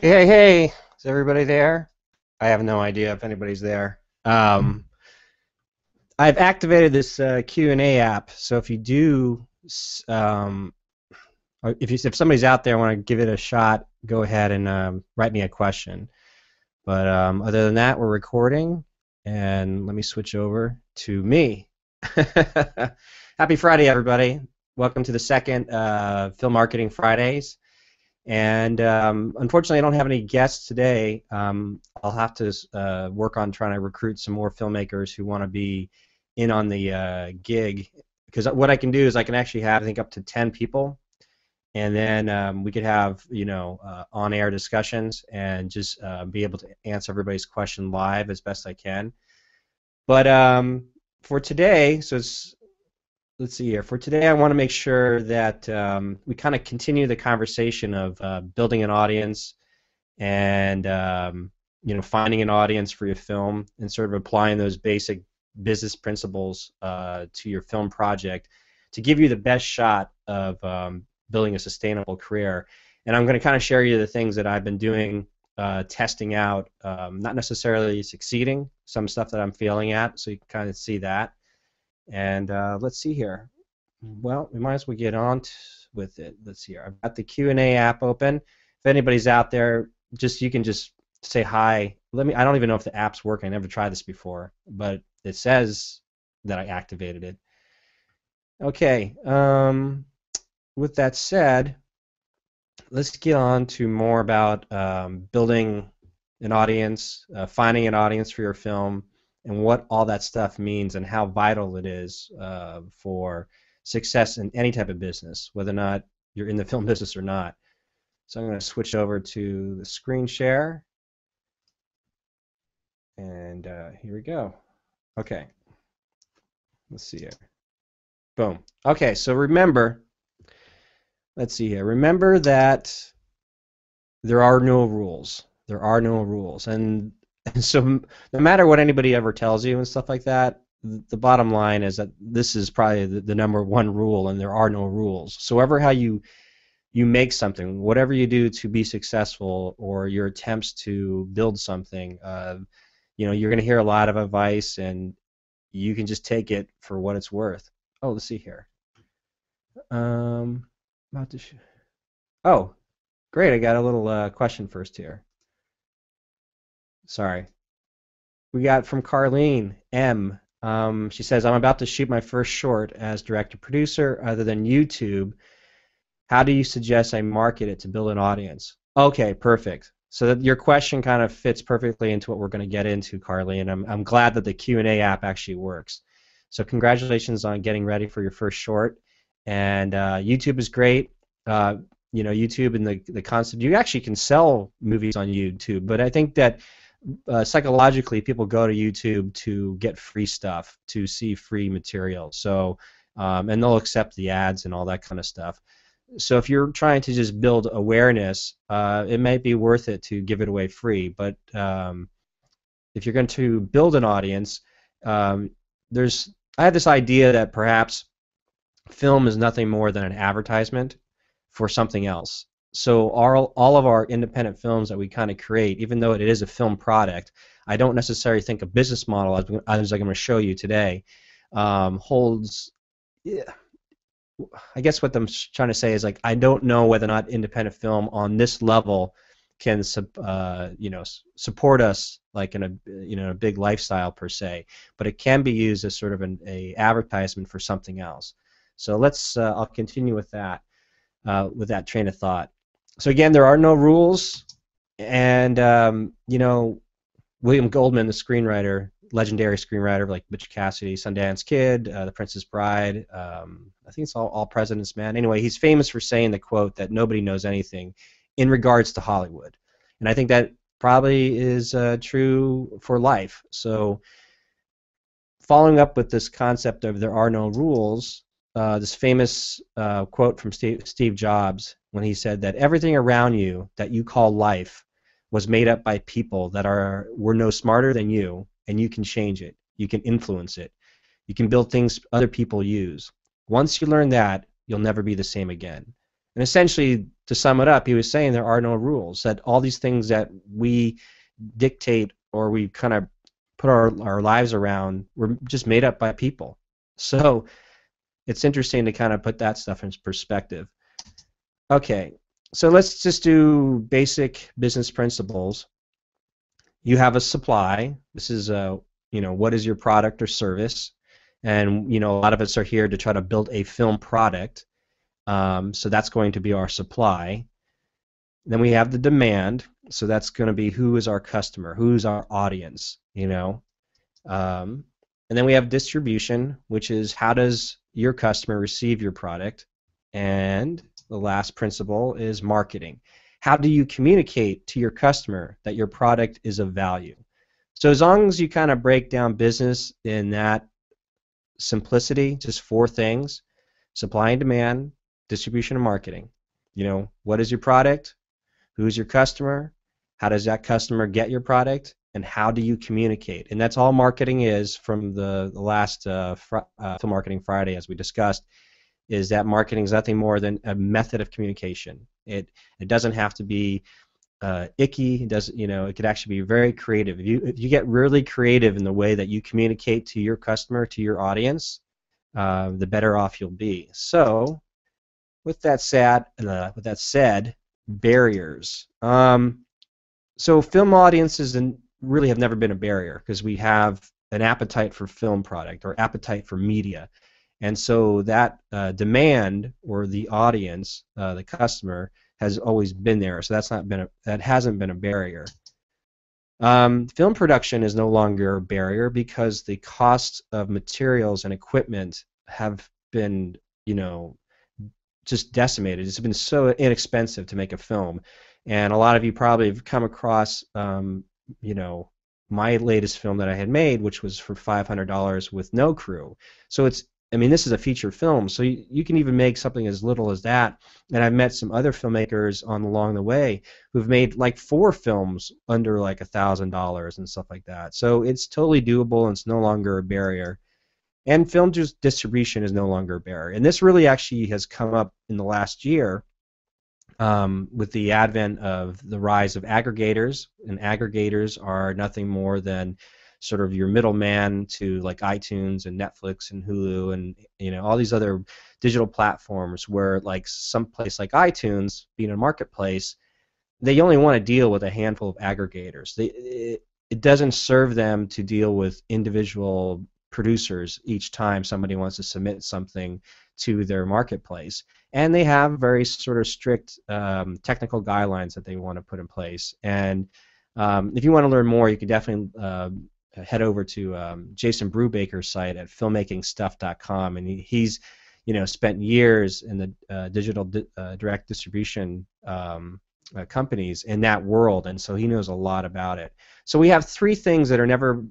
Hey, hey, is everybody there? I have no idea if anybody's there. Um, I've activated this uh, Q&A app, so if you do, um, if you, if somebody's out there want to give it a shot, go ahead and um, write me a question. But um, other than that, we're recording, and let me switch over to me. Happy Friday, everybody! Welcome to the second uh, Film Marketing Fridays. And um, unfortunately, I don't have any guests today. Um, I'll have to uh, work on trying to recruit some more filmmakers who want to be in on the uh, gig. Because what I can do is I can actually have, I think, up to 10 people. And then um, we could have, you know, uh, on-air discussions and just uh, be able to answer everybody's question live as best I can. But um, for today, so it's let's see here. For today, I want to make sure that um, we kind of continue the conversation of uh, building an audience and um, you know finding an audience for your film and sort of applying those basic business principles uh, to your film project to give you the best shot of um, building a sustainable career. And I'm going to kind of share you the things that I've been doing, uh, testing out, um, not necessarily succeeding, some stuff that I'm failing at, so you can kind of see that. And uh, let's see here. Well, we might as well get on with it. Let's see here. I've got the Q&A app open. If anybody's out there, just you can just say hi. Let me. I don't even know if the app's working. I never tried this before, but it says that I activated it. Okay. Um, with that said, let's get on to more about um, building an audience, uh, finding an audience for your film, and what all that stuff means and how vital it is uh, for success in any type of business, whether or not you're in the film business or not. So I'm going to switch over to the screen share. And uh, here we go. Okay. Let's see here. Boom. Okay, so remember, let's see here. Remember that there are no rules. There are no rules. And so no matter what anybody ever tells you and stuff like that, the bottom line is that this is probably the, the number one rule, and there are no rules. So ever how you you make something, whatever you do to be successful, or your attempts to build something, uh, you know, you're going to hear a lot of advice, and you can just take it for what it's worth. Oh, let's see here. Um, about to. Oh, great! I got a little uh, question first here. Sorry. We got from Carlene M. Um, she says, I'm about to shoot my first short as director producer other than YouTube. How do you suggest I market it to build an audience? Okay, perfect. So your question kind of fits perfectly into what we're going to get into, Carlene. I'm, I'm glad that the Q&A app actually works. So congratulations on getting ready for your first short. And uh, YouTube is great. Uh, you know, YouTube and the, the concept, you actually can sell movies on YouTube, but I think that uh, psychologically people go to YouTube to get free stuff, to see free material. So, um, and they'll accept the ads and all that kind of stuff. So if you're trying to just build awareness, uh, it might be worth it to give it away free. But um, if you're going to build an audience, um, there's I had this idea that perhaps film is nothing more than an advertisement for something else so all, all of our independent films that we kind of create, even though it is a film product, I don't necessarily think a business model, as, as I'm going to show you today, um, holds. Yeah, I guess what I'm trying to say is like I don't know whether or not independent film on this level can uh, you know support us like in a you know a big lifestyle per se, but it can be used as sort of an a advertisement for something else. So let's uh, I'll continue with that uh, with that train of thought so again, there are no rules, and um, you know, William Goldman, the screenwriter, legendary screenwriter like Butch Cassidy, Sundance Kid, uh, The Princess Bride. Um, I think it's all, all President's Man. Anyway, he's famous for saying the quote that nobody knows anything in regards to Hollywood, and I think that probably is uh, true for life. So, following up with this concept of there are no rules, uh, this famous uh, quote from Steve, Steve Jobs when he said that everything around you that you call life was made up by people that are were no smarter than you, and you can change it. You can influence it. You can build things other people use. Once you learn that, you'll never be the same again. And essentially, to sum it up, he was saying there are no rules. That all these things that we dictate or we kind of put our, our lives around were just made up by people. So it's interesting to kind of put that stuff in perspective. Okay, so let's just do basic business principles. You have a supply. This is a, you know, what is your product or service? And you know, a lot of us are here to try to build a film product. Um, so that's going to be our supply. Then we have the demand. So that's going to be who is our customer, who's our audience, you know. Um, and then we have distribution, which is how does your customer receive your product, and the last principle is marketing. How do you communicate to your customer that your product is of value? So as long as you kind of break down business in that simplicity, just four things: supply and demand, distribution and marketing. You know, what is your product? Who's your customer? How does that customer get your product? And how do you communicate? And that's all marketing is from the, the last uh, fr- uh, Marketing Friday, as we discussed is that marketing is nothing more than a method of communication. It it doesn't have to be uh, icky. It does you know it could actually be very creative. If you if you get really creative in the way that you communicate to your customer, to your audience, uh, the better off you'll be. So, with that said, uh, with that said, barriers. Um, so film audiences and really have never been a barrier because we have an appetite for film product or appetite for media. And so that uh, demand or the audience, uh, the customer, has always been there. So that's not been a, that hasn't been a barrier. Um, film production is no longer a barrier because the cost of materials and equipment have been, you know, just decimated. It's been so inexpensive to make a film, and a lot of you probably have come across, um, you know, my latest film that I had made, which was for $500 with no crew. So it's I mean, this is a feature film, so you, you, can even make something as little as that. And I've met some other filmmakers on along the way who've made like four films under like a thousand dollars and stuff like that. So it's totally doable, and it's no longer a barrier. And film just distribution is no longer a barrier. And this really actually has come up in the last year um, with the advent of the rise of aggregators. And aggregators are nothing more than sort of your middleman to like iTunes and Netflix and Hulu and you know all these other digital platforms where like some place like iTunes being a marketplace they only want to deal with a handful of aggregators they, it, it doesn't serve them to deal with individual producers each time somebody wants to submit something to their marketplace and they have very sort of strict um, technical guidelines that they want to put in place and um, if you want to learn more, you can definitely uh, head over to um, Jason Brubaker's site at filmmakingstuff.com, and he, he's you know spent years in the uh, digital di- uh, direct distribution um, uh, companies in that world, and so he knows a lot about it. So we have three things that are never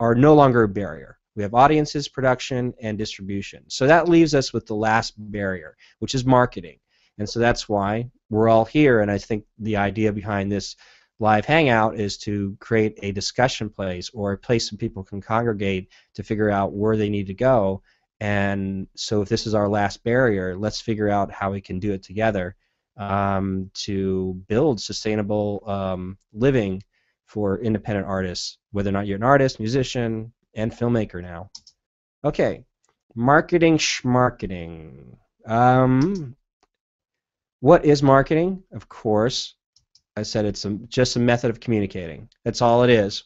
are no longer a barrier. We have audiences, production, and distribution. So that leaves us with the last barrier, which is marketing. And so that's why we're all here. And I think the idea behind this live hangout is to create a discussion place or a place where people can congregate to figure out where they need to go. And so, if this is our last barrier, let's figure out how we can do it together um, to build sustainable um, living for independent artists, whether or not you're an artist, musician, and filmmaker now. Okay, marketing schmarketing. Um, what is marketing? Of course, I said it's a, just a method of communicating. That's all it is.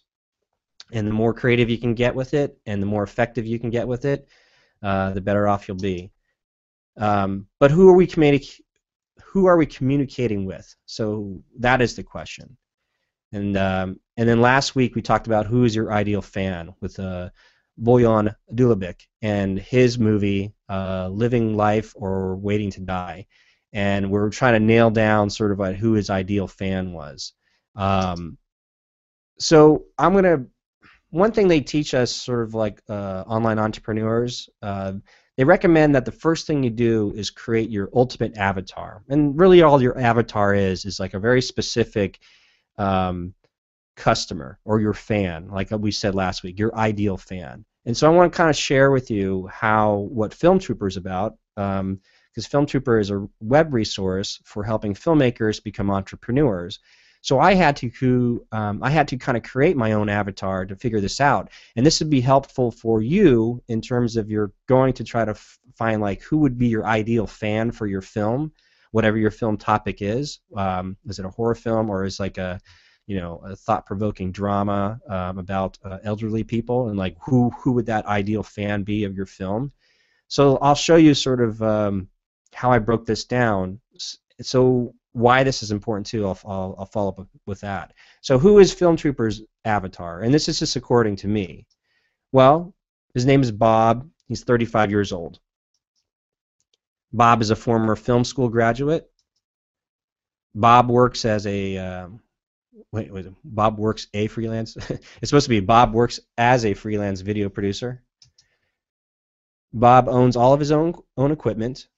And the more creative you can get with it, and the more effective you can get with it, uh, the better off you'll be. Um, but who are we communicating? Who are we communicating with? So that is the question. And um, and then last week we talked about who is your ideal fan with uh, Bojan Dulabik and his movie uh, Living Life or Waiting to Die. And we are trying to nail down sort of like who his ideal fan was. Um, so I'm to one thing they teach us, sort of like uh, online entrepreneurs, uh, they recommend that the first thing you do is create your ultimate avatar, and really all your avatar is is like a very specific um, customer or your fan, like we said last week, your ideal fan. And so I want to kind of share with you how what Film Trooper is about, because um, Film Trooper is a web resource for helping filmmakers become entrepreneurs. So I had to um, I had to kind of create my own avatar to figure this out, and this would be helpful for you in terms of you're going to try to f- find like who would be your ideal fan for your film, whatever your film topic is. Um, is it a horror film or is like a you know a thought-provoking drama um, about uh, elderly people and like who who would that ideal fan be of your film? So I'll show you sort of um, how I broke this down. So why this is important too, I'll, I'll, I'll follow up with that. So, who is Film Trooper's avatar? And this is just according to me. Well, his name is Bob. He's 35 years old. Bob is a former film school graduate. Bob works as a uh, wait, wait, Bob works a freelance. it's supposed to be Bob works as a freelance video producer. Bob owns all of his own own equipment.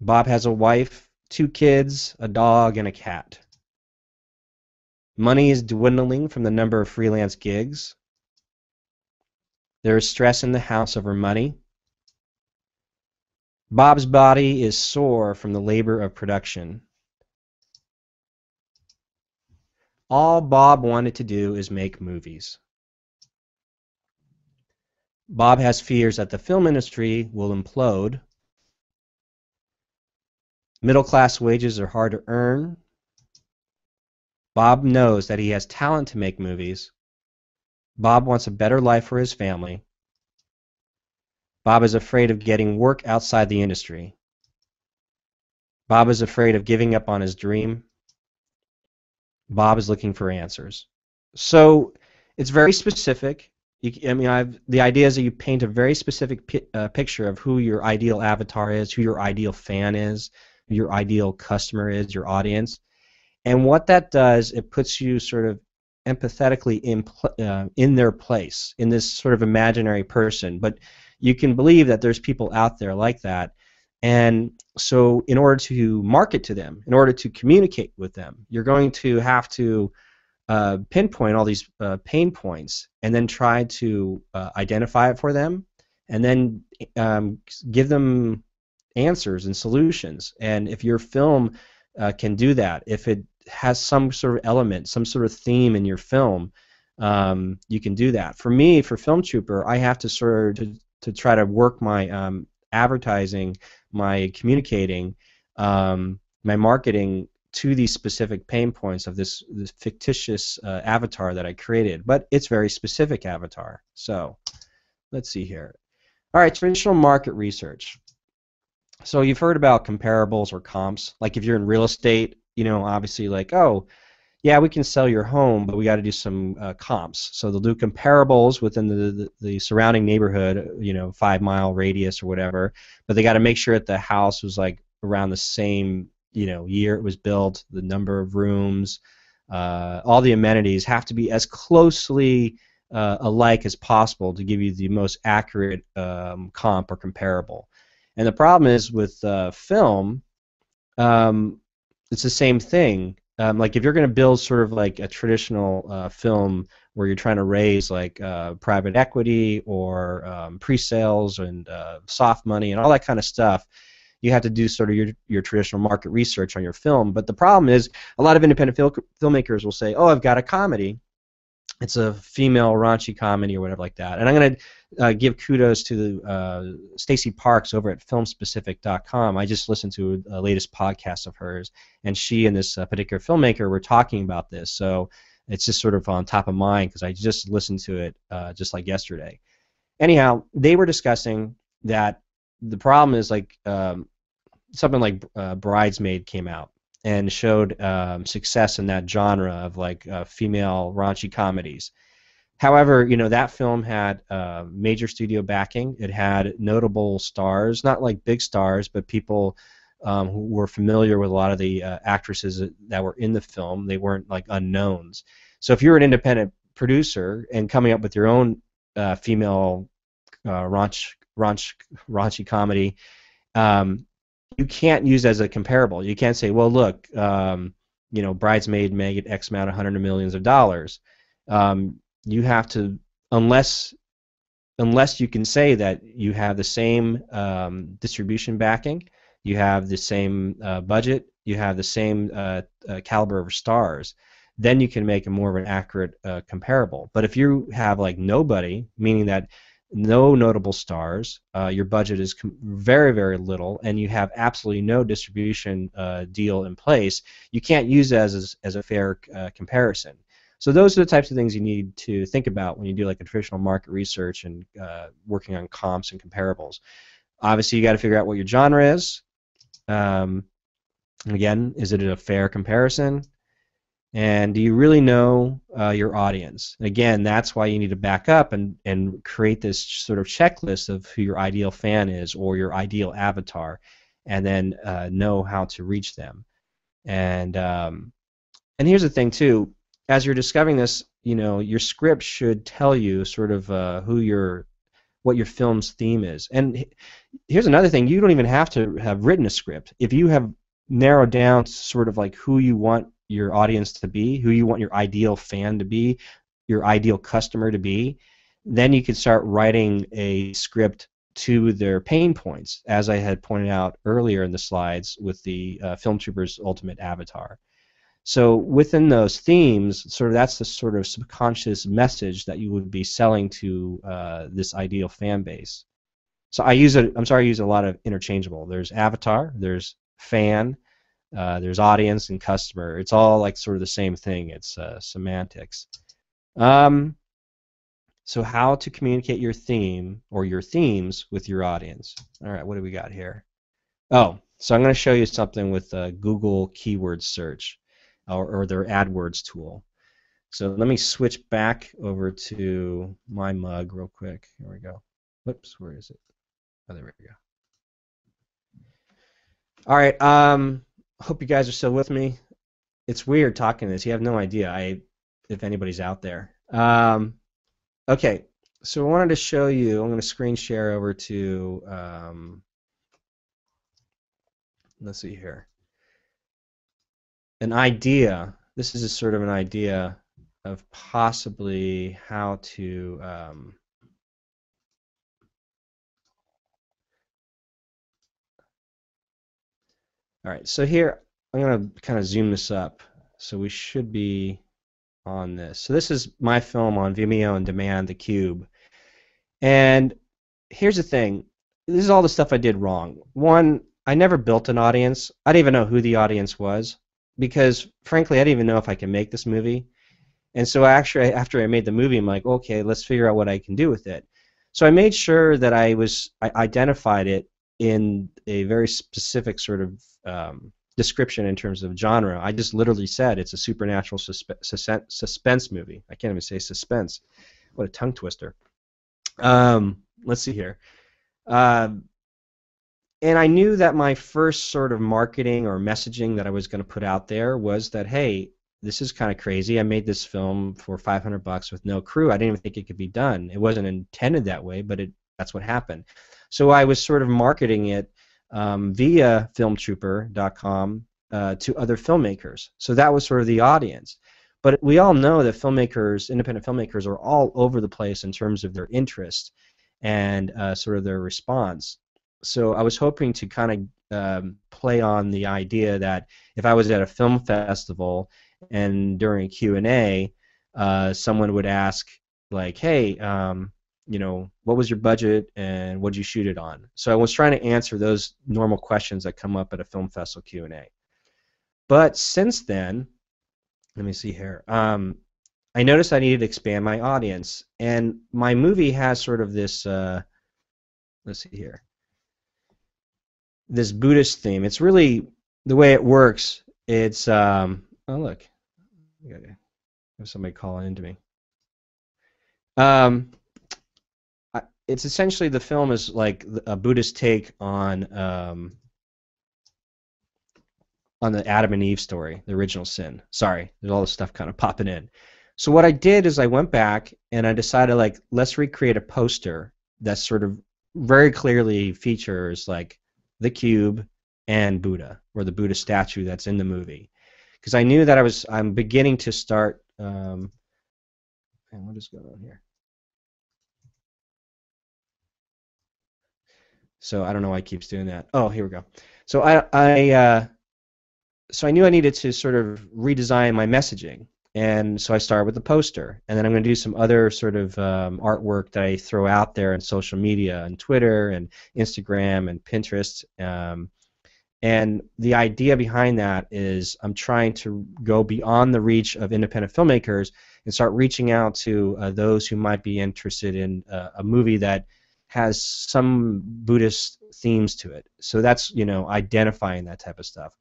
Bob has a wife, two kids, a dog, and a cat. Money is dwindling from the number of freelance gigs. There is stress in the house over money. Bob's body is sore from the labor of production. All Bob wanted to do is make movies. Bob has fears that the film industry will implode Middle class wages are hard to earn. Bob knows that he has talent to make movies. Bob wants a better life for his family. Bob is afraid of getting work outside the industry. Bob is afraid of giving up on his dream. Bob is looking for answers. So it's very specific. You, I mean, I've, the idea is that you paint a very specific pi- uh, picture of who your ideal avatar is, who your ideal fan is, your ideal customer is, your audience. And what that does, it puts you sort of empathetically in uh, in their place, in this sort of imaginary person. But you can believe that there's people out there like that. And so, in order to market to them, in order to communicate with them, you're going to have to uh, pinpoint all these uh, pain points and then try to uh, identify it for them and then um, give them answers and solutions. And if your film uh, can do that, if it has some sort of element, some sort of theme in your film, um, you can do that. For me, for Film Trooper, I have to sort of to, try to work my um, advertising, my communicating, um, my marketing to these specific pain points of this, this fictitious uh, avatar that I created. But it's very specific avatar. So let's see here. All right, traditional market research. So you've heard about comparables or comps. Like if you're in real estate, you know, obviously like, oh, yeah, we can sell your home, but we got to do some uh, comps. So they'll do comparables within the, the, the surrounding neighborhood, you know, five mile radius or whatever. But they got to make sure that the house was like around the same, you know, year it was built, the number of rooms, uh, all the amenities have to be as closely uh, alike as possible to give you the most accurate um, comp or comparable. And the problem is with uh, film, um, it's the same thing. Um, like if you're going to build sort of like a traditional uh, film where you're trying to raise like uh, private equity or um, pre-sales and uh, soft money and all that kind of stuff, you have to do sort of your, your traditional market research on your film. But the problem is a lot of independent fil- filmmakers will say, "Oh, I've got a comedy." It's a female raunchy comedy or whatever like that, and I'm going to uh, give kudos to uh, Stacey Parks over at filmspecific.com. I just listened to a, latest podcast of hers, and she and this uh, particular filmmaker were talking about this. So it's just sort of on top of mind because I just listened to it uh, just like yesterday. Anyhow, they were discussing that the problem is like um, something like uh, Bridesmaid came out, and showed um, success in that genre of like uh, female raunchy comedies. However, you know that film had uh, major studio backing. It had notable stars, not like big stars, but people um, who were familiar with a lot of the uh, actresses that were in the film. They weren't like unknowns. So if you're an independent producer and coming up with your own uh, female uh, raunch, raunch, raunchy comedy, um, you can't use as a comparable. You can't say, well, look, um, you know, Bridesmaid made X amount of hundred of millions of dollars. Um, you have to unless unless you can say that you have the same um, distribution backing, you have the same uh, budget, you have the same uh, uh, caliber of stars, then you can make a more of an accurate uh, comparable. But if you have like nobody, meaning that no notable stars, uh, your budget is very very little, and you have absolutely no distribution uh, deal in place, you can't use that as, as a fair comparison. So those are the types of things you need to think about when you do like a traditional market research and uh, working on comps and comparables. Obviously, you got to figure out what your genre is. Um, again, is it a fair comparison? And do you really know uh, your audience? Again, that's why you need to back up and, and create this sort of checklist of who your ideal fan is or your ideal avatar, and then uh, know how to reach them. And um, and here's the thing too as you're discovering this, you know, your script should tell you sort of uh, who your what your film's theme is. And here's another thing: you don't even have to have written a script. If you have narrowed down sort of like who you want your audience to be, who you want your ideal fan to be, your ideal customer to be, then you can start writing a script to their pain points, as I had pointed out earlier in the slides with the uh, Film Troopers Ultimate Avatar. So within those themes, sort of that's the sort of subconscious message that you would be selling to uh, this ideal fan base. So I use it. I'm sorry, I use a lot of interchangeable. There's avatar, there's fan, uh, there's audience and customer. It's all like sort of the same thing. It's uh, semantics. Um, so how to communicate your theme or your themes with your audience. All right, what do we got here? Oh, so I'm going to show you something with Google keyword search or, or their AdWords tool. So let me switch back over to my mug real quick. Here we go. Whoops, where is it? Oh, there we go. All right. Um, hope you guys are still with me. It's weird talking to this. You have no idea. I, if anybody's out there. Um, okay. So I wanted to show you. I'm going to screen share over to. Um, let's see here an idea. This is a sort of an idea of possibly how to um, all right so here I'm going to kind of zoom this up. So we should be on this. So this is my film on Vimeo on demand the cube. And here's the thing this is all the stuff I did wrong. One I never built an audience. I didn't even know who the audience was because frankly, I didn't even know if I can make this movie. And so actually, after I made the movie, I'm like, okay, let's figure out what I can do with it. So I made sure that I was I identified it in a very specific sort of um, description in terms of genre. I just literally said it's a supernatural suspe- suspense movie. I can't even say suspense. What a tongue twister. Um, let's see here. Uh, and I knew that my first sort of marketing or messaging that I was going to put out there was that hey, this is kind of crazy. I made this film for 500 bucks with no crew. I didn't even think it could be done. It wasn't intended that way, but it that's what happened. So I was sort of marketing it um, via filmtrooper.com uh, to other filmmakers. So that was sort of the audience. But we all know that filmmakers, independent filmmakers, are all over the place in terms of their interest and uh, sort of their response so I was hoping to kind of um, play on the idea that if I was at a film festival and during Q and A, uh, someone would ask like, "Hey, um, you know, what was your budget and what did you shoot it on?" So I was trying to answer those normal questions that come up at a film festival Q and A. But since then, let me see here. Um, I noticed I needed to expand my audience, and my movie has sort of this. Uh, let's see here this Buddhist theme. It's really the way it works it's um. Oh look, have somebody calling into me. Um, it's essentially the film is like a Buddhist take on um, on the Adam and Eve story, the original sin. Sorry, there's all this stuff kind of popping in. So what I did is I went back and I decided like let's recreate a poster that sort of very clearly features like the cube and Buddha or the Buddha statue that's in the movie because I knew that I was I'm beginning to start um, and what is going on here? So I don't know why it keeps doing that. Oh, here we go. So I, I uh, so I knew I needed to sort of redesign my messaging, and so I started with the poster, and then I'm going to do some other sort of um, artwork that I throw out there on social media, and Twitter, and Instagram, and Pinterest. Um, and the idea behind that is I'm trying to go beyond the reach of independent filmmakers and start reaching out to uh, those who might be interested in uh, a movie that has some Buddhist themes to it. So that's you know identifying that type of stuff.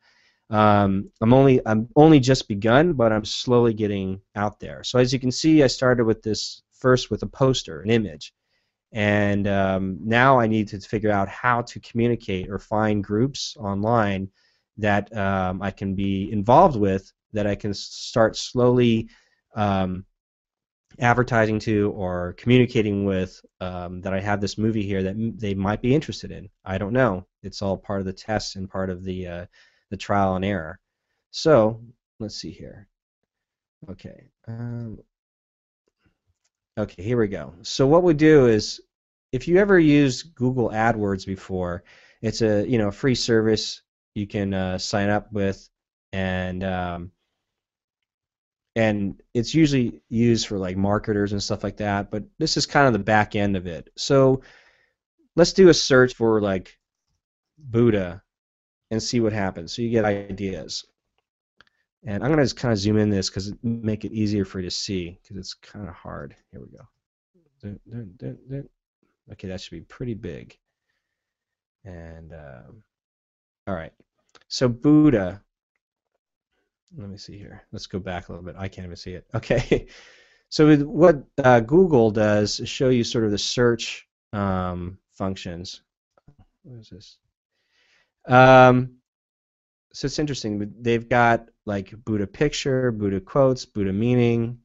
Um, I'm only I'm only just begun, but I'm slowly getting out there. So as you can see, I started with this first with a poster, an image, and um, now I need to figure out how to communicate or find groups online that um, I can be involved with, that I can start slowly um, advertising to or communicating with um, that I have this movie here that they might be interested in. I don't know. It's all part of the test and part of the uh, the trial and error. So let's see here. Okay. Um, okay, here we go. So what we do is, if you ever used Google AdWords before, it's a you know free service you can uh, sign up with, and um, and it's usually used for like marketers and stuff like that but this is kind of the back end of it so let's do a search for like buddha and see what happens so you get ideas and i'm going to just kind of zoom in this because make it easier for you to see because it's kind of hard here we go dun, dun, dun, okay that should be pretty big and um, all right so buddha let me see here. Let's go back a little bit. I can't even see it. Okay. So what uh, Google does is show you sort of the search um, functions. What is this? Um, so it's interesting. They've got like Buddha picture, Buddha quotes, Buddha meaning,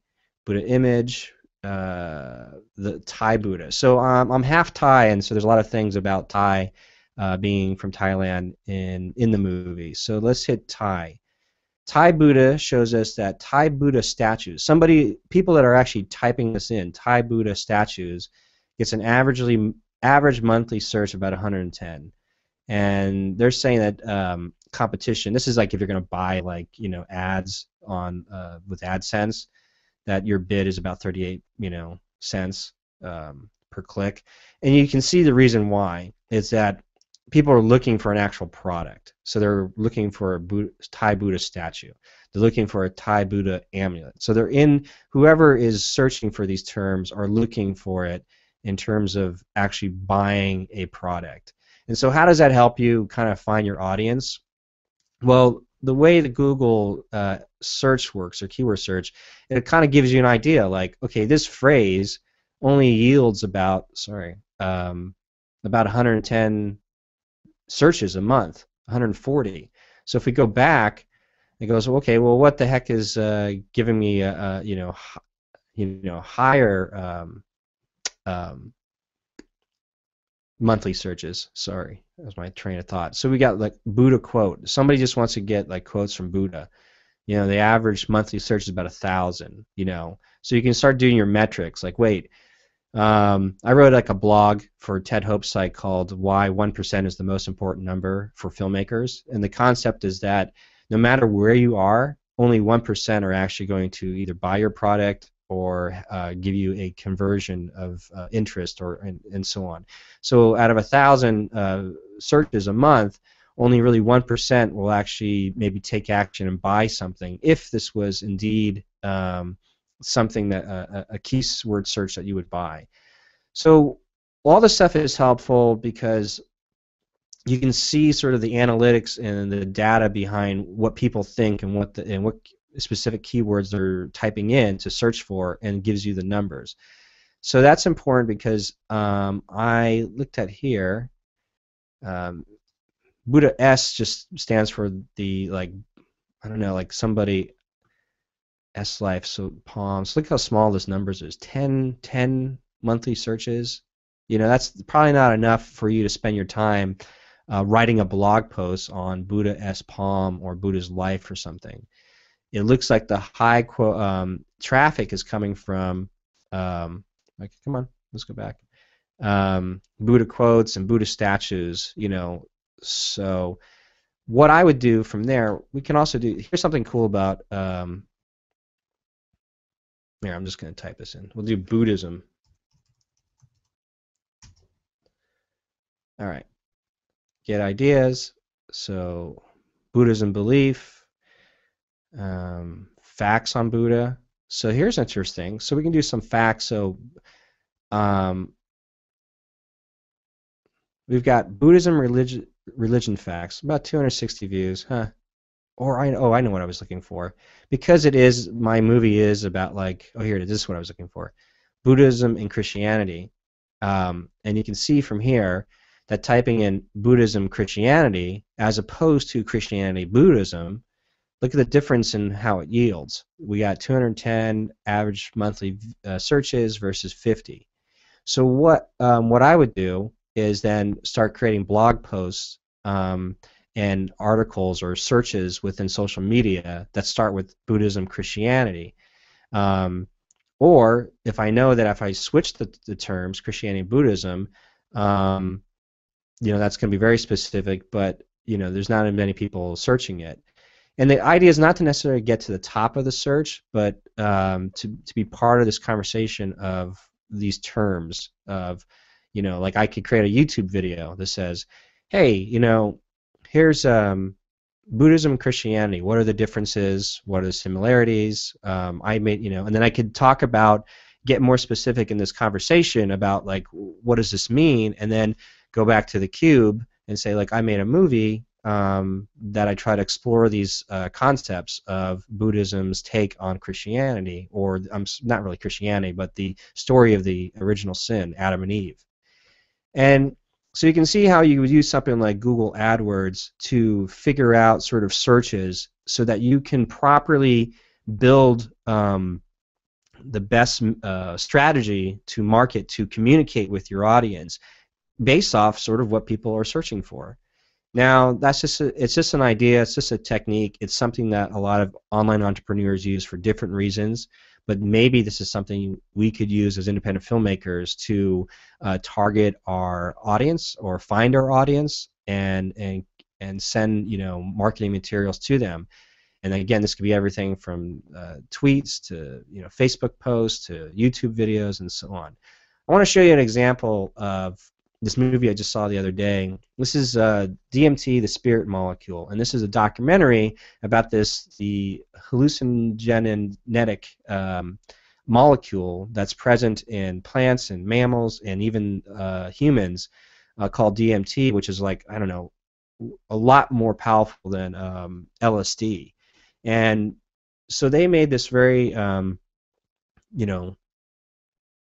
Buddha image, uh, the Thai Buddha. So um, I'm half Thai, and so there's a lot of things about Thai uh, being from Thailand in in the movie. So let's hit Thai. Thai Buddha shows us that Thai Buddha statues, somebody, people that are actually typing this in, Thai Buddha statues, gets an averagely average monthly search about 110, and they're saying that um, competition. This is like if you're going to buy like you know ads on uh, with AdSense, that your bid is about 38 you know cents um, per click, and you can see the reason why is that people are looking for an actual product. So they're looking for a Buddha, Thai Buddha statue. They're looking for a Thai Buddha amulet. So they're in whoever is searching for these terms are looking for it in terms of actually buying a product. And so how does that help you kind of find your audience? Well, the way the Google uh, search works or keyword search, it kind of gives you an idea. Like, okay, this phrase only yields about sorry um, about 110 searches a month, 140. So if we go back, it goes, okay, well, what the heck is uh, giving me a, a, you know, you know, higher um, um, monthly searches? Sorry, that was my train of thought. So we got like Buddha quote. Somebody just wants to get like quotes from Buddha. You know, the average monthly search is about a thousand. You know, so you can start doing your metrics. Like, wait, um, I wrote like a blog for Ted Hope's site called "Why One Percent is the Most Important Number for Filmmakers," and the concept is that no matter where you are, only one percent are actually going to either buy your product or uh, give you a conversion of uh, interest or and, and so on. So out of a thousand uh, searches a month, only really one percent will actually maybe take action and buy something if this was indeed um, something that uh, a keyword search that you would buy. So all this stuff is helpful because you can see sort of the analytics and the data behind what people think and what the and what specific keywords they're typing in to search for and gives you the numbers. So that's important because um, I looked at here. Um, Buddha S just stands for the like I don't know like somebody S Life so Palms. Look how small this numbers is. 10, 10 monthly searches. You know that's probably not enough for you to spend your time uh, writing a blog post on Buddha S Palm or Buddha's life or something it looks like the high um, traffic is coming from um, like come on let's go back. Um, buddha quotes and buddha statues you know so what i would do from there we can also do here's something cool about um, here i'm just going to type this in. We'll do buddhism. All right. Get ideas. So buddhism belief um, facts on Buddha. So here's interesting. So we can do some facts. So um, we've got Buddhism religion religion facts, about 260 views, huh? Or I oh I know what I was looking for because it is my movie is about like oh here. This is what I was looking for, Buddhism and Christianity, um, and you can see from here that typing in Buddhism Christianity as opposed to Christianity Buddhism look at the difference in how it yields. We got 210 average monthly uh, searches versus 50. So what um, what I would do is then start creating blog posts um, and articles or searches within social media that start with Buddhism, Christianity. Um, or if I know that if I switch the, the terms Christianity, Buddhism, um, you know that's going to be very specific, but you know there's not many people searching it. And the idea is not to necessarily get to the top of the search, but um, to, to be part of this conversation of these terms of, you know, like I could create a YouTube video that says, hey, you know, here's um, Buddhism and Christianity. What are the differences? What are the similarities? Um, I made, you know, and then I could talk about, get more specific in this conversation about like, what does this mean? And then go back to the cube and say like, I made a movie um, that I try to explore these uh, concepts of Buddhism's take on Christianity, or um, not really Christianity, but the story of the original sin, Adam and Eve. And so you can see how you would use something like Google AdWords to figure out sort of searches so that you can properly build um, the best uh, strategy to market to communicate with your audience based off sort of what people are searching for. Now, that's just a, it's just an idea. It's just a technique. It's something that a lot of online entrepreneurs use for different reasons. But maybe this is something we could use as independent filmmakers to uh, target our audience or find our audience and and and send you know marketing materials to them. And again, this could be everything from uh, tweets to you know Facebook posts to YouTube videos and so on. I want to show you an example of this movie I just saw the other day. This is uh, DMT, the spirit molecule, and this is a documentary about this the hallucinogenic um, molecule that's present in plants and mammals and even uh, humans uh, called DMT, which is like I don't know a lot more powerful than um, LSD, and so they made this very um, you know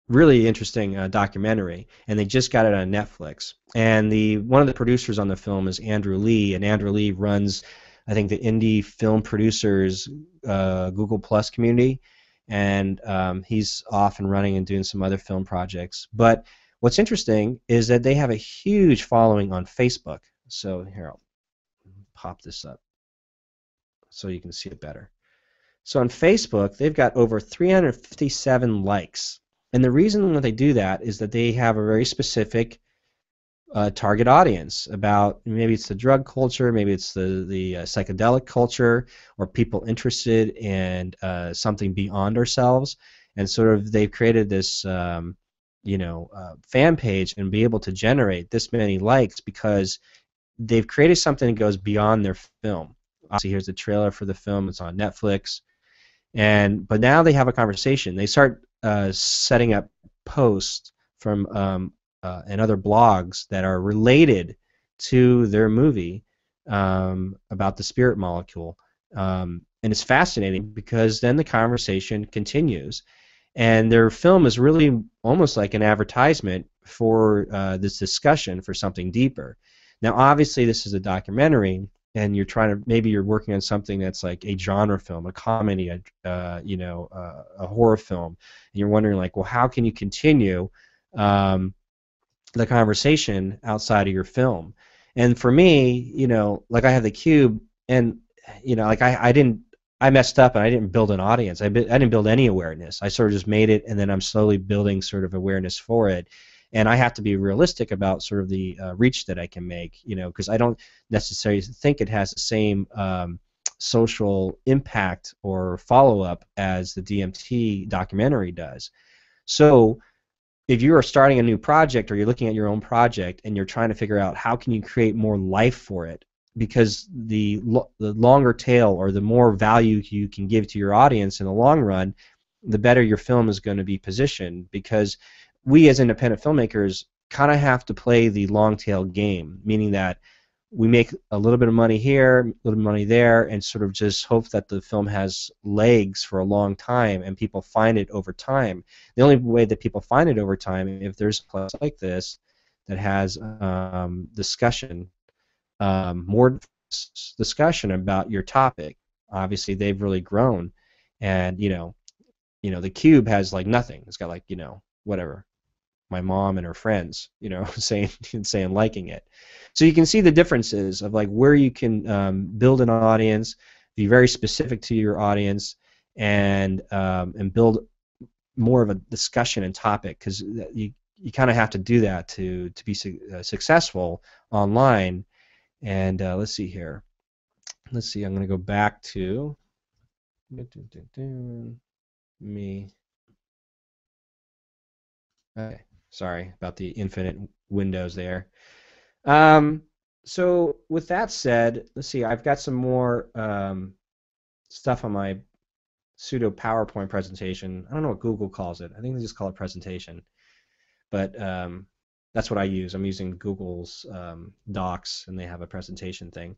really interesting uh, documentary, and they just got it on Netflix. And the one of the producers on the film is Andrew Lee, and Andrew Lee runs, I think, the indie film producers uh, Google Plus community, and um, he's off and running and doing some other film projects. But what's interesting is that they have a huge following on Facebook. So here, I'll pop this up so you can see it better. So on Facebook, they've got over 357 likes and the reason that they do that is that they have a very specific uh, target audience about maybe it's the drug culture, maybe it's the the uh, psychedelic culture, or people interested in uh, something beyond ourselves, and sort of they've created this um, you know uh, fan page and be able to generate this many likes because they've created something that goes beyond their film. Obviously, here's the trailer for the film. It's on Netflix, and but now they have a conversation. They start uh, setting up posts from um, uh, and other blogs that are related to their movie um, about the spirit molecule. Um, and it's fascinating because then the conversation continues. And their film is really almost like an advertisement for uh, this discussion for something deeper. Now, obviously, this is a documentary, and you're trying to maybe you're working on something that's like a genre film, a comedy, a uh, you know, uh, a horror film, and you're wondering like, well, how can you continue um, the conversation outside of your film? And for me, you know, like I have the cube, and you know, like I, I didn't I messed up and I didn't build an audience. I, I didn't build any awareness. I sort of just made it, and then I'm slowly building sort of awareness for it and I have to be realistic about sort of the uh, reach that I can make, you know, because I don't necessarily think it has the same um, social impact or follow up as the DMT documentary does. So if you are starting a new project or you're looking at your own project and you're trying to figure out how can you create more life for it because the lo- the longer tail or the more value you can give to your audience in the long run the better your film is going to be positioned because we as independent filmmakers kind of have to play the long tail game, meaning that we make a little bit of money here, a little bit of money there, and sort of just hope that the film has legs for a long time and people find it over time. The only way that people find it over time, if there's a place like this that has um, discussion, um, more discussion about your topic. Obviously, they've really grown, and you know, you know, the cube has like nothing. It's got like you know whatever my mom and her friends, you know, saying saying liking it. So you can see the differences of like where you can um, build an audience, be very specific to your audience, and um, and build more of a discussion and topic because you you kind of have to do that to to be su- uh, successful online. And uh, let's see here. Let's see. I'm going to go back to me. Okay. Sorry about the infinite windows there. Um, so with that said, let's see. I've got some more um, stuff on my pseudo PowerPoint presentation. I don't know what Google calls it. I think they just call it presentation. But um, that's what I use. I'm using Google's um, Docs, and they have a presentation thing.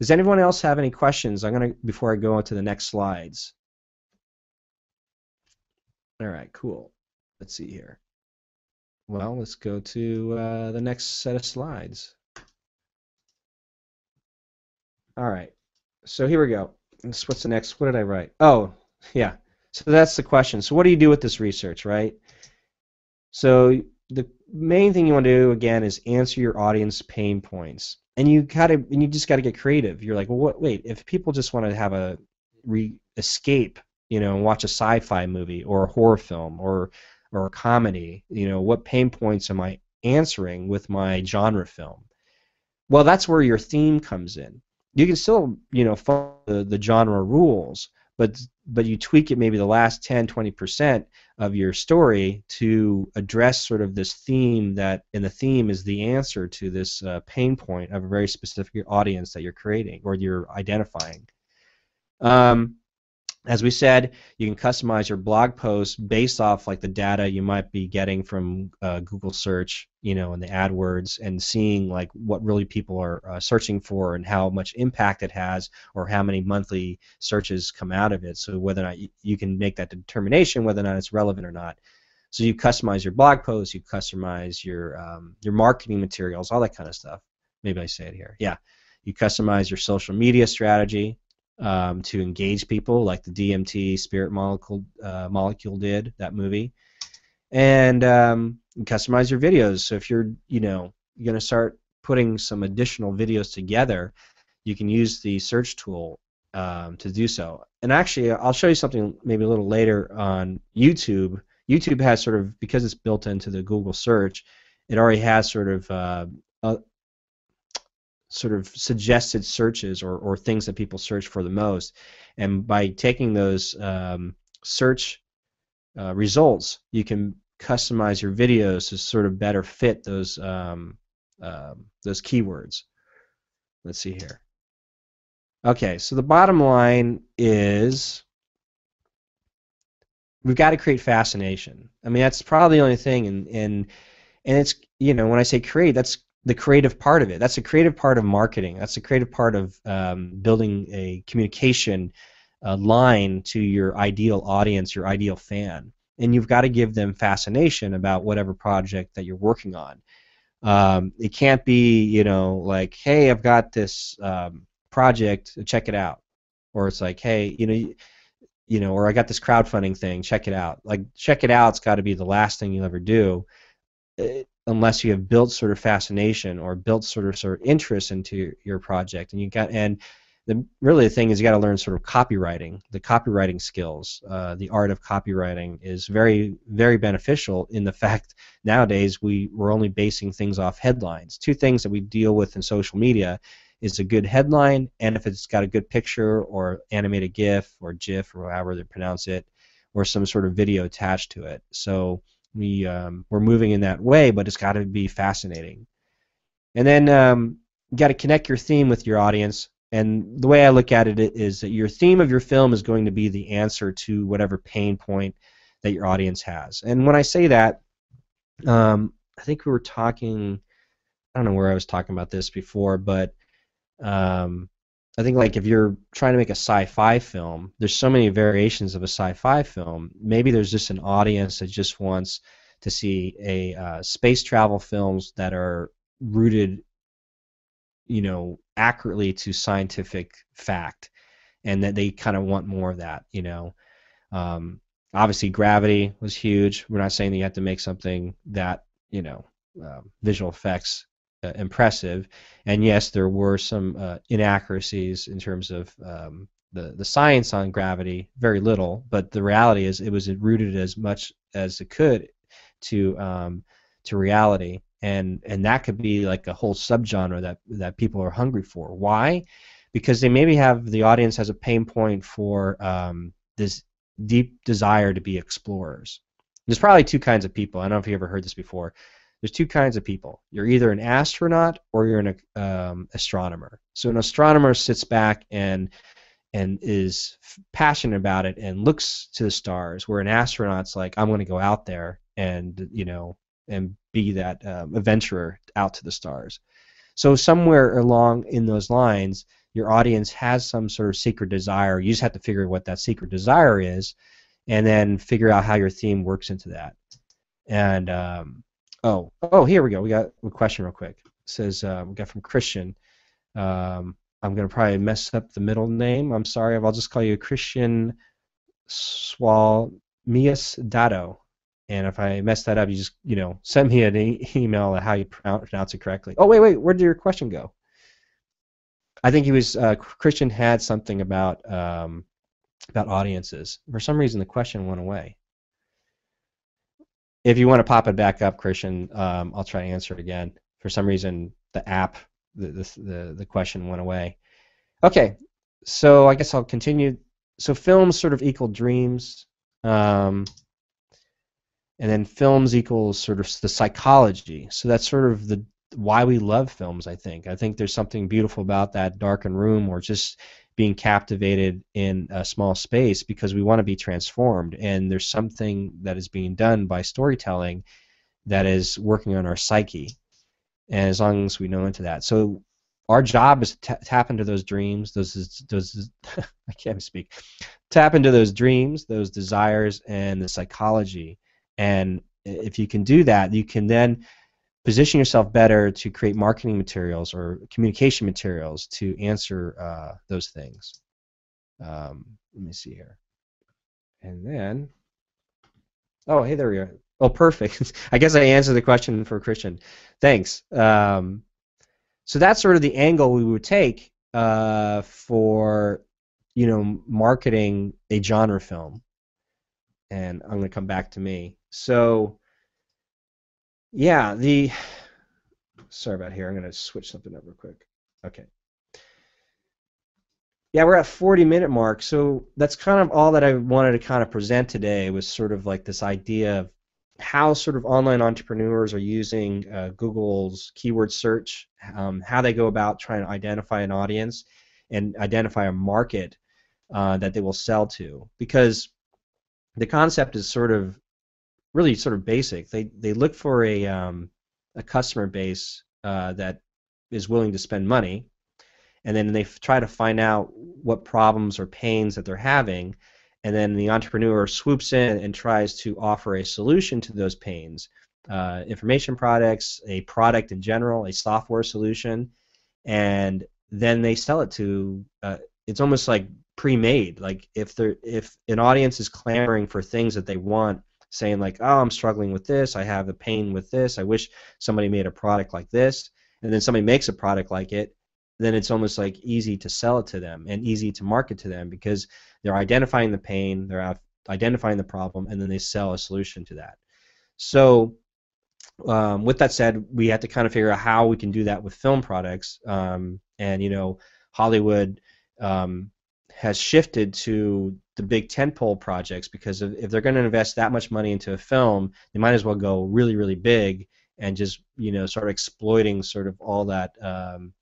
Does anyone else have any questions? I'm gonna before I go on to the next slides. All right, cool. Let's see here. Well, let's go to uh, the next set of slides. All right. So here we go. what's the next? What did I write? Oh, yeah. So that's the question. So what do you do with this research, right? So the main thing you want to do again is answer your audience pain points, and you gotta and you just got to get creative. You're like, well, what, wait, if people just want to have a re- escape, you know, and watch a sci-fi movie or a horror film or or comedy? You know, what pain points am I answering with my genre film? Well, that's where your theme comes in. You can still, you know, follow the, the genre rules, but but you tweak it maybe the last 10, 20% of your story to address sort of this theme that, and the theme is the answer to this uh, pain point of a very specific audience that you're creating or you're identifying. Um, as we said, you can customize your blog post based off like the data you might be getting from uh, Google search, you know, and the AdWords, and seeing like what really people are uh, searching for and how much impact it has, or how many monthly searches come out of it. So whether or not you, you can make that determination whether or not it's relevant or not. So you customize your blog posts, you customize your um, your marketing materials, all that kind of stuff. Maybe I say it here. Yeah, you customize your social media strategy um, to engage people, like the DMT Spirit Molecule uh, Molecule did that movie, and um, customize your videos. So if you're you know you're gonna start putting some additional videos together, you can use the search tool um, to do so. And actually, I'll show you something maybe a little later on YouTube. YouTube has sort of because it's built into the Google search, it already has sort of uh, sort of suggested searches or, or things that people search for the most. And by taking those um, search uh, results, you can customize your videos to sort of better fit those um, uh, those keywords. Let's see here. Okay, so the bottom line is we've got to create fascination. I mean, that's probably the only thing, and and and it's you know when I say create, that's the creative part of it. That's the creative part of marketing. That's the creative part of um, building a communication uh, line to your ideal audience, your ideal fan. And you've got to give them fascination about whatever project that you're working on. Um, it can't be, you know, like, hey, I've got this um, project, check it out, or it's like, hey, you know, you know, or I got this crowdfunding thing, check it out. Like, check it out's got to be the last thing you'll ever do. It, unless you have built sort of fascination or built sort of sort of interest into your project and you got and the really the thing is you got to learn sort of copywriting the copywriting skills uh, the art of copywriting is very very beneficial in the fact nowadays we we're only basing things off headlines. Two things that we deal with in social media is a good headline and if it's got a good picture or animated gif or gif or however they pronounce it or some sort of video attached to it. So we um, we're moving in that way, but it's got to be fascinating. And then um, you got to connect your theme with your audience. And the way I look at it is that your theme of your film is going to be the answer to whatever pain point that your audience has. And when I say that, um, I think we were talking. I don't know where I was talking about this before, but um, I think like if you're trying to make a sci-fi film, there's so many variations of a sci-fi film. Maybe there's just an audience that just wants to see a uh, space travel films that are rooted, you know, accurately to scientific fact, and that they kind of want more of that. You know, um, obviously Gravity was huge. We're not saying that you have to make something that you know uh, visual effects impressive. And yes, there were some uh, inaccuracies in terms of um, the the science on gravity, very little. But the reality is, it was rooted as much as it could to um, to reality, and and that could be like a whole subgenre that that people are hungry for. Why? Because they maybe have the audience has a pain point for um, this deep desire to be explorers. There's probably two kinds of people. I don't know if you ever heard this before there's two kinds of people. You're either an astronaut or you're an um, astronomer. So an astronomer sits back and and is passionate about it and looks to the stars, where an astronaut's like, I'm going to go out there and you know and be that um, adventurer out to the stars. So somewhere along in those lines, your audience has some sort of secret desire. You just have to figure out what that secret desire is, and then figure out how your theme works into that. And um, Oh, oh, here we go. We got a question real quick. It says uh, we got from Christian. Um, I'm gonna probably mess up the middle name. I'm sorry. I'll just call you Christian Swalmius Dado. And if I mess that up, you just you know send me an e- email how you pronounce it correctly. Oh wait, wait. Where did your question go? I think he was uh, Christian had something about um, about audiences. For some reason, the question went away if you want to pop it back up, Christian, um, I'll try to answer it again. For some reason, the app, the, the, the, question went away. Okay, so I guess I'll continue. So films sort of equal dreams, um, and then films equals sort of the psychology. So that's sort of the why we love films. I think. I think there's something beautiful about that darkened room, or just being captivated in a small space because we want to be transformed. And there's something that is being done by storytelling that is working on our psyche. And as long as we know into that, so our job is to tap into those dreams, those those I can't speak, tap into those dreams, those desires, and the psychology. And if you can do that, you can then position yourself better to create marketing materials or communication materials to answer uh, those things. Um, let me see here. And then, oh, hey, there we are. Oh, perfect. I guess I answered the question for Christian. Thanks. Um, so that's sort of the angle we would take uh, for, you know, marketing a genre film. And I'm going to come back to me. So yeah, the sorry about here. I'm going to switch something up real quick. Okay. Yeah, we're at 40 minute mark, so that's kind of all that I wanted to kind of present today was sort of like this idea of how sort of online entrepreneurs are using uh, Google's keyword search, um, how they go about trying to identify an audience and identify a market uh, that they will sell to. Because the concept is sort of really sort of basic. They they look for a um, a customer base uh, that is willing to spend money, and then they f- try to find out what problems or pains that they're having, and then the entrepreneur swoops in and tries to offer a solution to those pains. Uh, information products, a product in general, a software solution, and then they sell it to. Uh, it's almost like pre-made. Like if they if an audience is clamoring for things that they want, saying like, "Oh, I'm struggling with this. I have a pain with this. I wish somebody made a product like this," and then somebody makes a product like it, then it's almost like easy to sell it to them and easy to market to them because they're identifying the pain, they're identifying the problem, and then they sell a solution to that. So, um, with that said, we have to kind of figure out how we can do that with film products. Um, and you know, Hollywood um, has shifted to the big tentpole projects because if, they're going to invest that much money into a film, they might as well go really, really big and just you know start exploiting sort of all that um,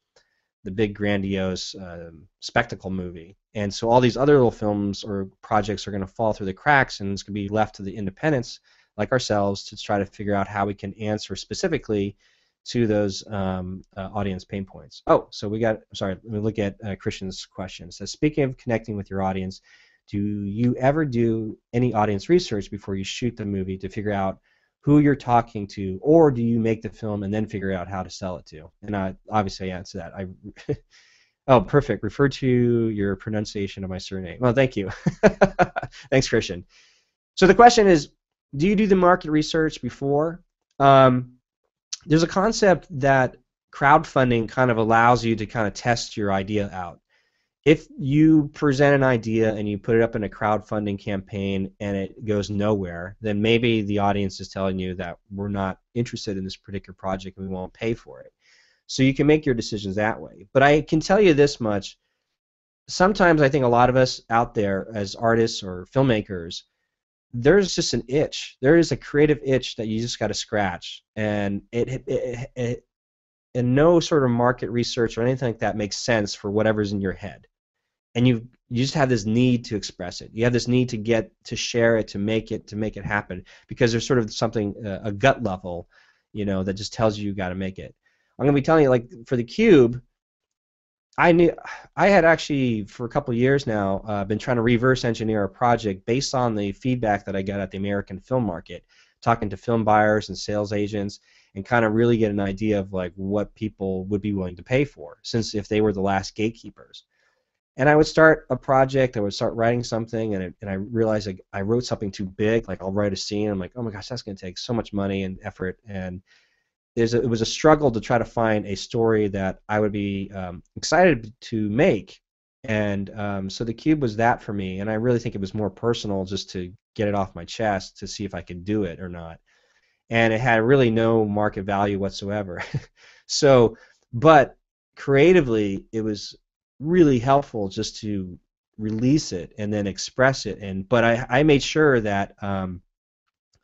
the big grandiose um, spectacle movie. And so all these other little films or projects are going to fall through the cracks, and it's going to be left to the independents like ourselves to try to figure out how we can answer specifically to those um, uh, audience pain points. Oh, so we got. Sorry, let me look at uh, Christian's question. It says, speaking of connecting with your audience, do you ever do any audience research before you shoot the movie to figure out who you're talking to, or do you make the film and then figure out how to sell it to? And I obviously I answer that. I oh, perfect. Refer to your pronunciation of my surname. Well, thank you. Thanks, Christian. So the question is, do you do the market research before? Um, there's a concept that crowdfunding kind of allows you to kind of test your idea out. If you present an idea and you put it up in a crowdfunding campaign and it goes nowhere, then maybe the audience is telling you that we're not interested in this particular project and we won't pay for it. So you can make your decisions that way. But I can tell you this much sometimes I think a lot of us out there as artists or filmmakers there's just an itch. There is a creative itch that you just got to scratch, and it, it, it, it, and no sort of market research or anything like that makes sense for whatever's in your head, and you you just have this need to express it. You have this need to get to share it, to make it, to make it happen, because there's sort of something uh, a gut level, you know, that just tells you you got to make it. I'm gonna be telling you like for the cube I knew I had actually for a couple years now uh, been trying to reverse engineer a project based on the feedback that I got at the American film market, talking to film buyers and sales agents, and kind of really get an idea of like what people would be willing to pay for, since if they were the last gatekeepers. And I would start a project, I would start writing something, and, it, and I realized like, I wrote something too big. Like I'll write a scene, I'm like, oh my gosh, that's going to take so much money and effort, and there's a, it was a struggle to try to find a story that I would be um, excited to make, and um, so the cube was that for me. And I really think it was more personal, just to get it off my chest to see if I could do it or not. And it had really no market value whatsoever. so, but creatively, it was really helpful just to release it and then express it. And but I, I made sure that um,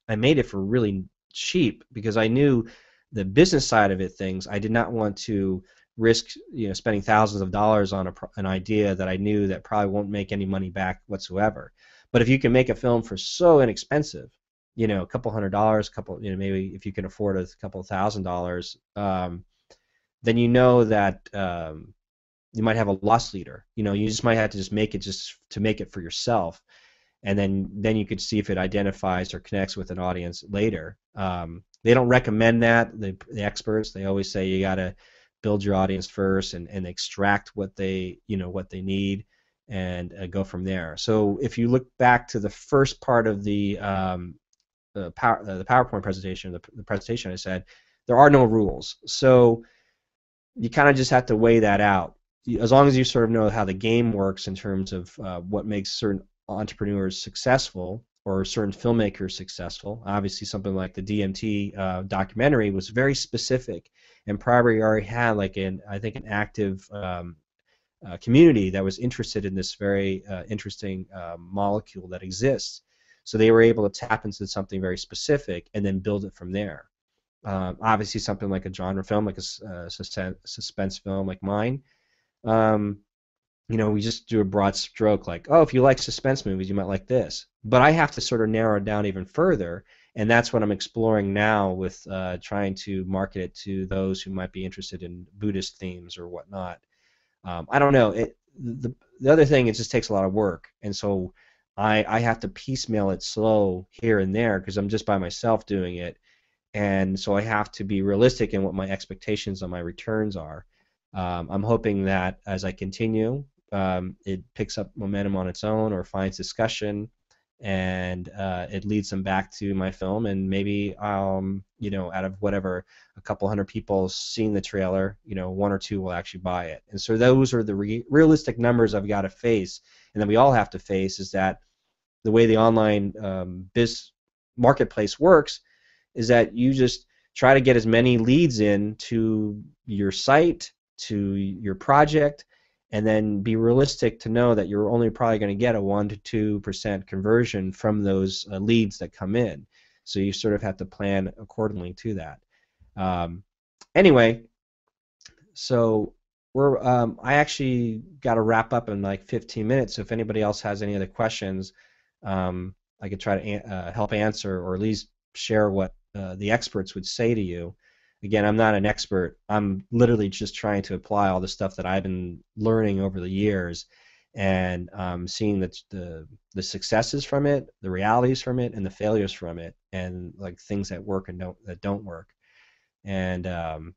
I made it for really cheap because I knew the business side of it things, I did not want to risk you know spending thousands of dollars on a, an idea that I knew that probably won't make any money back whatsoever. But if you can make a film for so inexpensive, you know, a couple hundred dollars, a couple, you know, maybe if you can afford a couple thousand dollars, um, then you know that um, you might have a loss leader. You know, you just might have to just make it just to make it for yourself, and then then you could see if it identifies or connects with an audience later. Um, they don't recommend that. The, the experts they always say you got to build your audience first and, and extract what they you know what they need and uh, go from there. So if you look back to the first part of the um, the, power, uh, the PowerPoint presentation, the, the presentation I said, there are no rules. So you kind of just have to weigh that out. As long as you sort of know how the game works in terms of uh, what makes certain entrepreneurs successful, or certain filmmakers successful. Obviously, something like the DMT uh, documentary was very specific, and probably already had like an I think an active um, uh, community that was interested in this very uh, interesting uh, molecule that exists. So they were able to tap into something very specific and then build it from there. Um, obviously, something like a genre film, like a uh, suspense film like mine. Um, you know, we just do a broad stroke like, oh, if you like suspense movies, you might like this. But I have to sort of narrow it down even further and that's what I'm exploring now with uh, trying to market it to those who might be interested in Buddhist themes or whatnot. Um, I don't know. It, the, the other thing, it just takes a lot of work, and so I, I have to piecemeal it slow here and there because I'm just by myself doing it, and so I have to be realistic in what my expectations on my returns are. Um, I'm hoping that as I continue, um, it picks up momentum on its own or finds discussion and uh, it leads them back to my film. And maybe um, you know out of whatever a couple hundred people seeing the trailer you know one or two will actually buy it. And so those are the re- realistic numbers i've got to face. And then we all have to face is that the way the online um, biz marketplace works is that you just try to get as many leads in to your site to your project and then be realistic to know that you're only probably going to get a 1 to 2 percent conversion from those uh, leads that come in. So you sort of have to plan accordingly to that. Um, anyway, so we're um, I actually got to wrap up in like 15 minutes. So if anybody else has any other questions, um, I could try to uh, help answer or at least share what uh, the experts would say to you again, I'm not an expert. I'm literally just trying to apply all the stuff that I've been learning over the years and um, seeing the, the the successes from it, the realities from it, and the failures from it, and like things that work and don't that don't work. And um,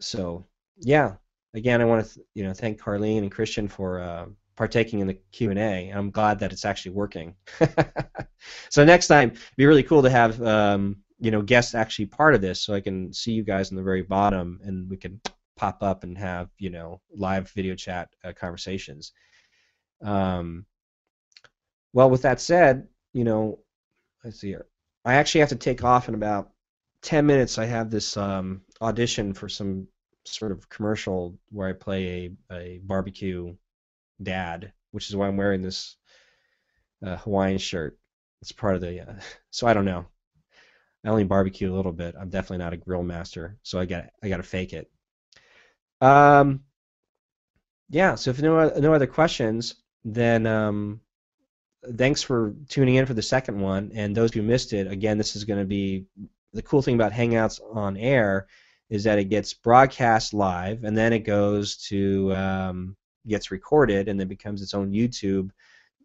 so, yeah, again, I want to th- you know thank Carlene and Christian for uh, partaking in the Q and A. I'm glad that it's actually working. so next time, it'd be really cool to have um, you know guests actually part of this, so I can see you guys in the very bottom, and we can pop up and have you know live video chat uh, conversations. Um, well, with that said, you know, let's see here. I actually have to take off in about 10 minutes. I have this um, audition for some sort of commercial where I play a, a barbecue dad, which is why I'm wearing this uh, Hawaiian shirt. It's part of the. Uh, so I don't know. I only barbecue a little bit. I'm definitely not a grill master, so I got I got to fake it. Um, yeah. So if no no other questions, then um, thanks for tuning in for the second one. And those who missed it, again, this is going to be the cool thing about Hangouts on air is that it gets broadcast live, and then it goes to um, gets recorded, and then becomes its own YouTube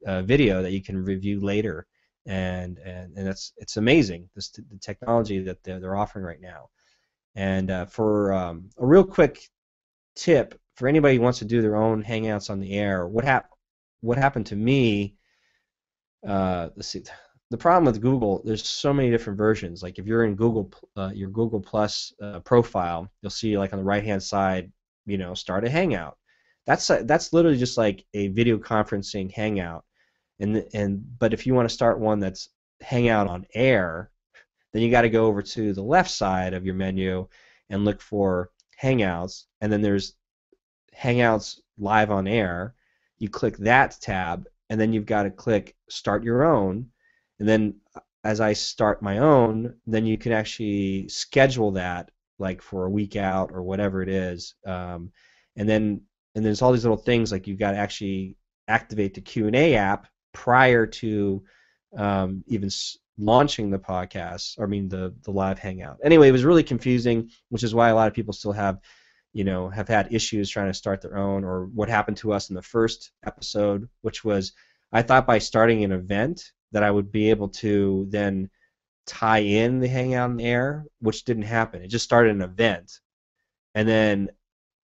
uh, video that you can review later and and, and it's it's amazing this the technology that they're, they're offering right now. And uh, for um, a real quick tip for anybody who wants to do their own hangouts on the air, what hap- what happened to me? Uh, let's see. The problem with Google, there's so many different versions. Like if you're in Google, uh, your Google Plus uh, profile, you'll see like on the right-hand side, you know, start a Hangout. That's uh, that's literally just like a video conferencing Hangout and and but if you want to start one that's Hangout on air, then you got to go over to the left side of your menu and look for Hangouts, and then there's Hangouts live on air. You click that tab, and then you've got to click Start Your Own, and then as I start my own, then you can actually schedule that like for a week out or whatever it is, um, and then and there's all these little things like you've got to actually activate the Q and A app prior to um, even launching the podcast. I mean the the live hangout. Anyway, it was really confusing, which is why a lot of people still have, you know, have had issues trying to start their own. Or what happened to us in the first episode, which was I thought by starting an event that I would be able to then tie in the hangout in the air, which didn't happen. It just started an event, and then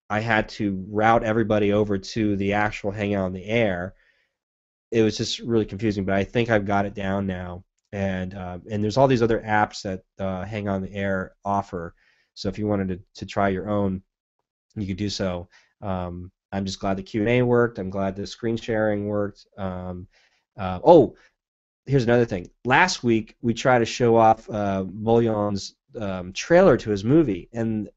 I had to route everybody over to the actual hangout in the air it was just really confusing. But I think I've got it down now, and uh, and there's all these other apps that uh, Hang on the Air offer. So if you wanted to, to try your own, you could do so. Um, I'm just glad the Q&A worked. I'm glad the screen sharing worked. Um, uh, oh, here's another thing. Last week we tried to show off uh, um, trailer to his movie, and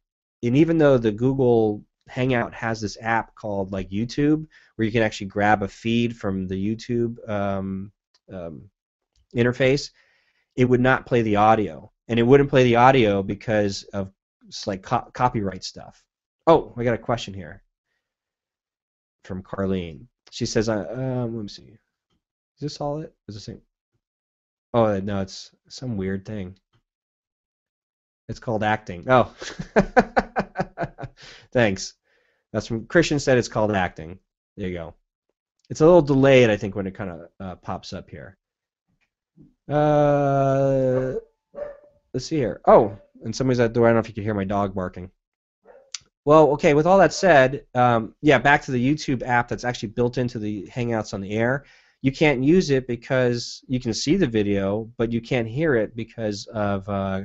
and even though the Google Hangout has this app called like YouTube, where you can actually grab a feed from the YouTube um, um, interface. It would not play the audio, and it wouldn't play the audio because of like co- copyright stuff. Oh, I got a question here from Carlene. She says, uh, um, "Let me see. Is this all it? Is this thing? Oh no, it's some weird thing. It's called acting. Oh, thanks. That's from Christian said it's called acting. There you go. It's a little delayed, I think, when it kind of uh, pops up here. Uh, let's see here. Oh, and somebody's at the door. I don't know if you can hear my dog barking. Well, okay. With all that said, um, yeah, back to the YouTube app that's actually built into the Hangouts on the Air. You can't use it because you can see the video, but you can't hear it because of uh,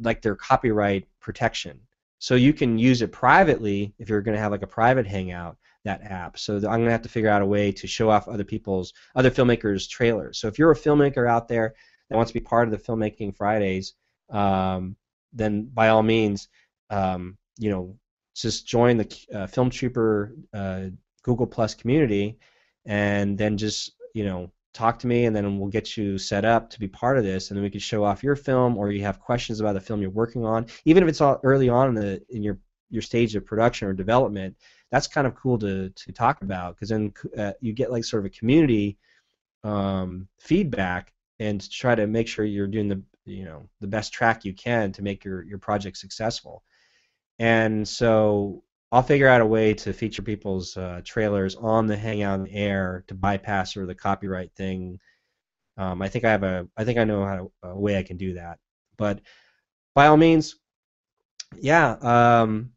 like their copyright protection. So you can use it privately if you're going to have like a private Hangout that app. So I'm going to have to figure out a way to show off other people's other filmmakers' trailers. So if you're a filmmaker out there that wants to be part of the Film Marketing Fridays, um, then by all means, um, you know, just join the uh, Film Trooper uh, Google Plus community, and then just you know talk to me, and then we'll get you set up to be part of this, and then we can show off your film, or you have questions about the film you're working on, even if it's all early on in the in your your stage of production or development. That's kind of cool to to talk about because then uh, you get like sort of a community um, feedback and try to make sure you're doing the you know the best track you can to make your your project successful. And so I'll figure out a way to feature people's uh, trailers on the Hangout Air to bypass sort of the copyright thing. Um, I think I have a I think I know how to, a way I can do that. But by all means, yeah. Um,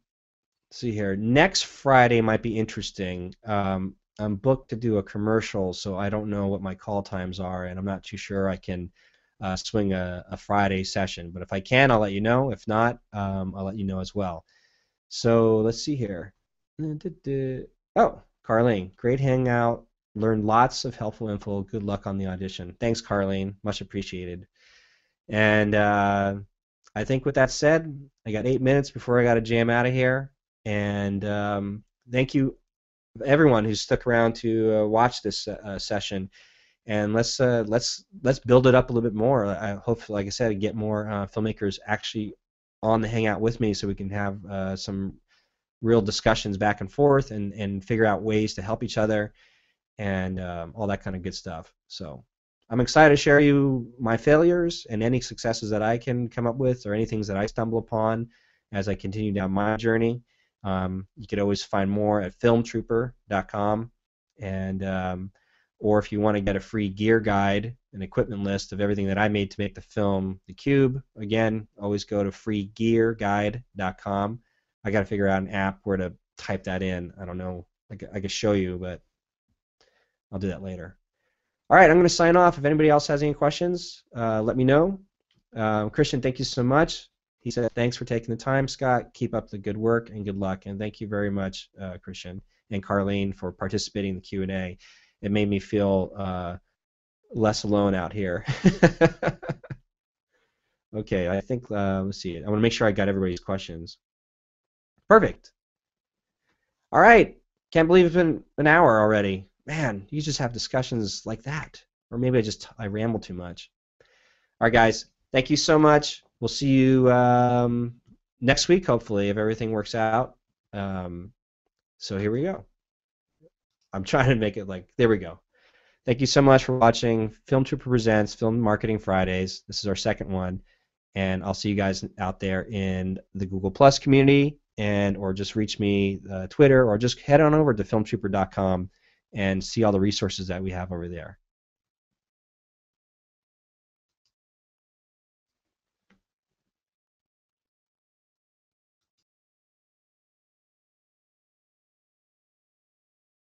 see here. Next Friday might be interesting. Um, I'm booked to do a commercial, so I don't know what my call times are, and I'm not too sure I can uh, swing a, a, Friday session. But if I can, I'll let you know. If not, um, I'll let you know as well. So let's see here. Oh, Carlene, great hangout. Learned lots of helpful info. Good luck on the audition. Thanks, Carlene. Much appreciated. And uh, I think with that said, I got eight minutes before I got to jam out of here. And um, thank you, everyone who stuck around to uh, watch this uh, session and let's uh, let's let's build it up a little bit more. I hope, like I said, get more uh, filmmakers actually on the hangout with me, so we can have uh, some real discussions back and forth, and and figure out ways to help each other, and um, all that kind of good stuff. So I'm excited to share you my failures and any successes that I can come up with, or any things that I stumble upon as I continue down my journey. Um, you could always find more at filmtrooper.com, and um, or if you want to get a free gear guide, an equipment list of everything that I made to make the film The Cube, again, always go to freegearguide.com. I got to figure out an app where to type that in. I don't know. I can show you, but I'll do that later. All right, I'm going to sign off. If anybody else has any questions, uh, let me know. Uh, Christian, thank you so much. He said, thanks for taking the time, Scott. Keep up the good work and good luck. And thank you very much, uh, Christian and Carlene, for participating in the Q&A it made me feel uh, less alone out here. okay, I think uh, let's see. I want to make sure I got everybody's questions. Perfect. All right. Can't believe it's been an hour already. Man, you just have discussions like that, or maybe I just I ramble too much. All right, guys. Thank you so much. We'll see you um, next week, hopefully, if everything works out. Um, so here we go. I'm trying to make it like there we go. Thank you so much for watching Film Trooper Presents Film Marketing Fridays. This is our second one, and I'll see you guys out there in the Google Plus community, and or just reach me uh, Twitter, or just head on over to filmtrooper.com and see all the resources that we have over there.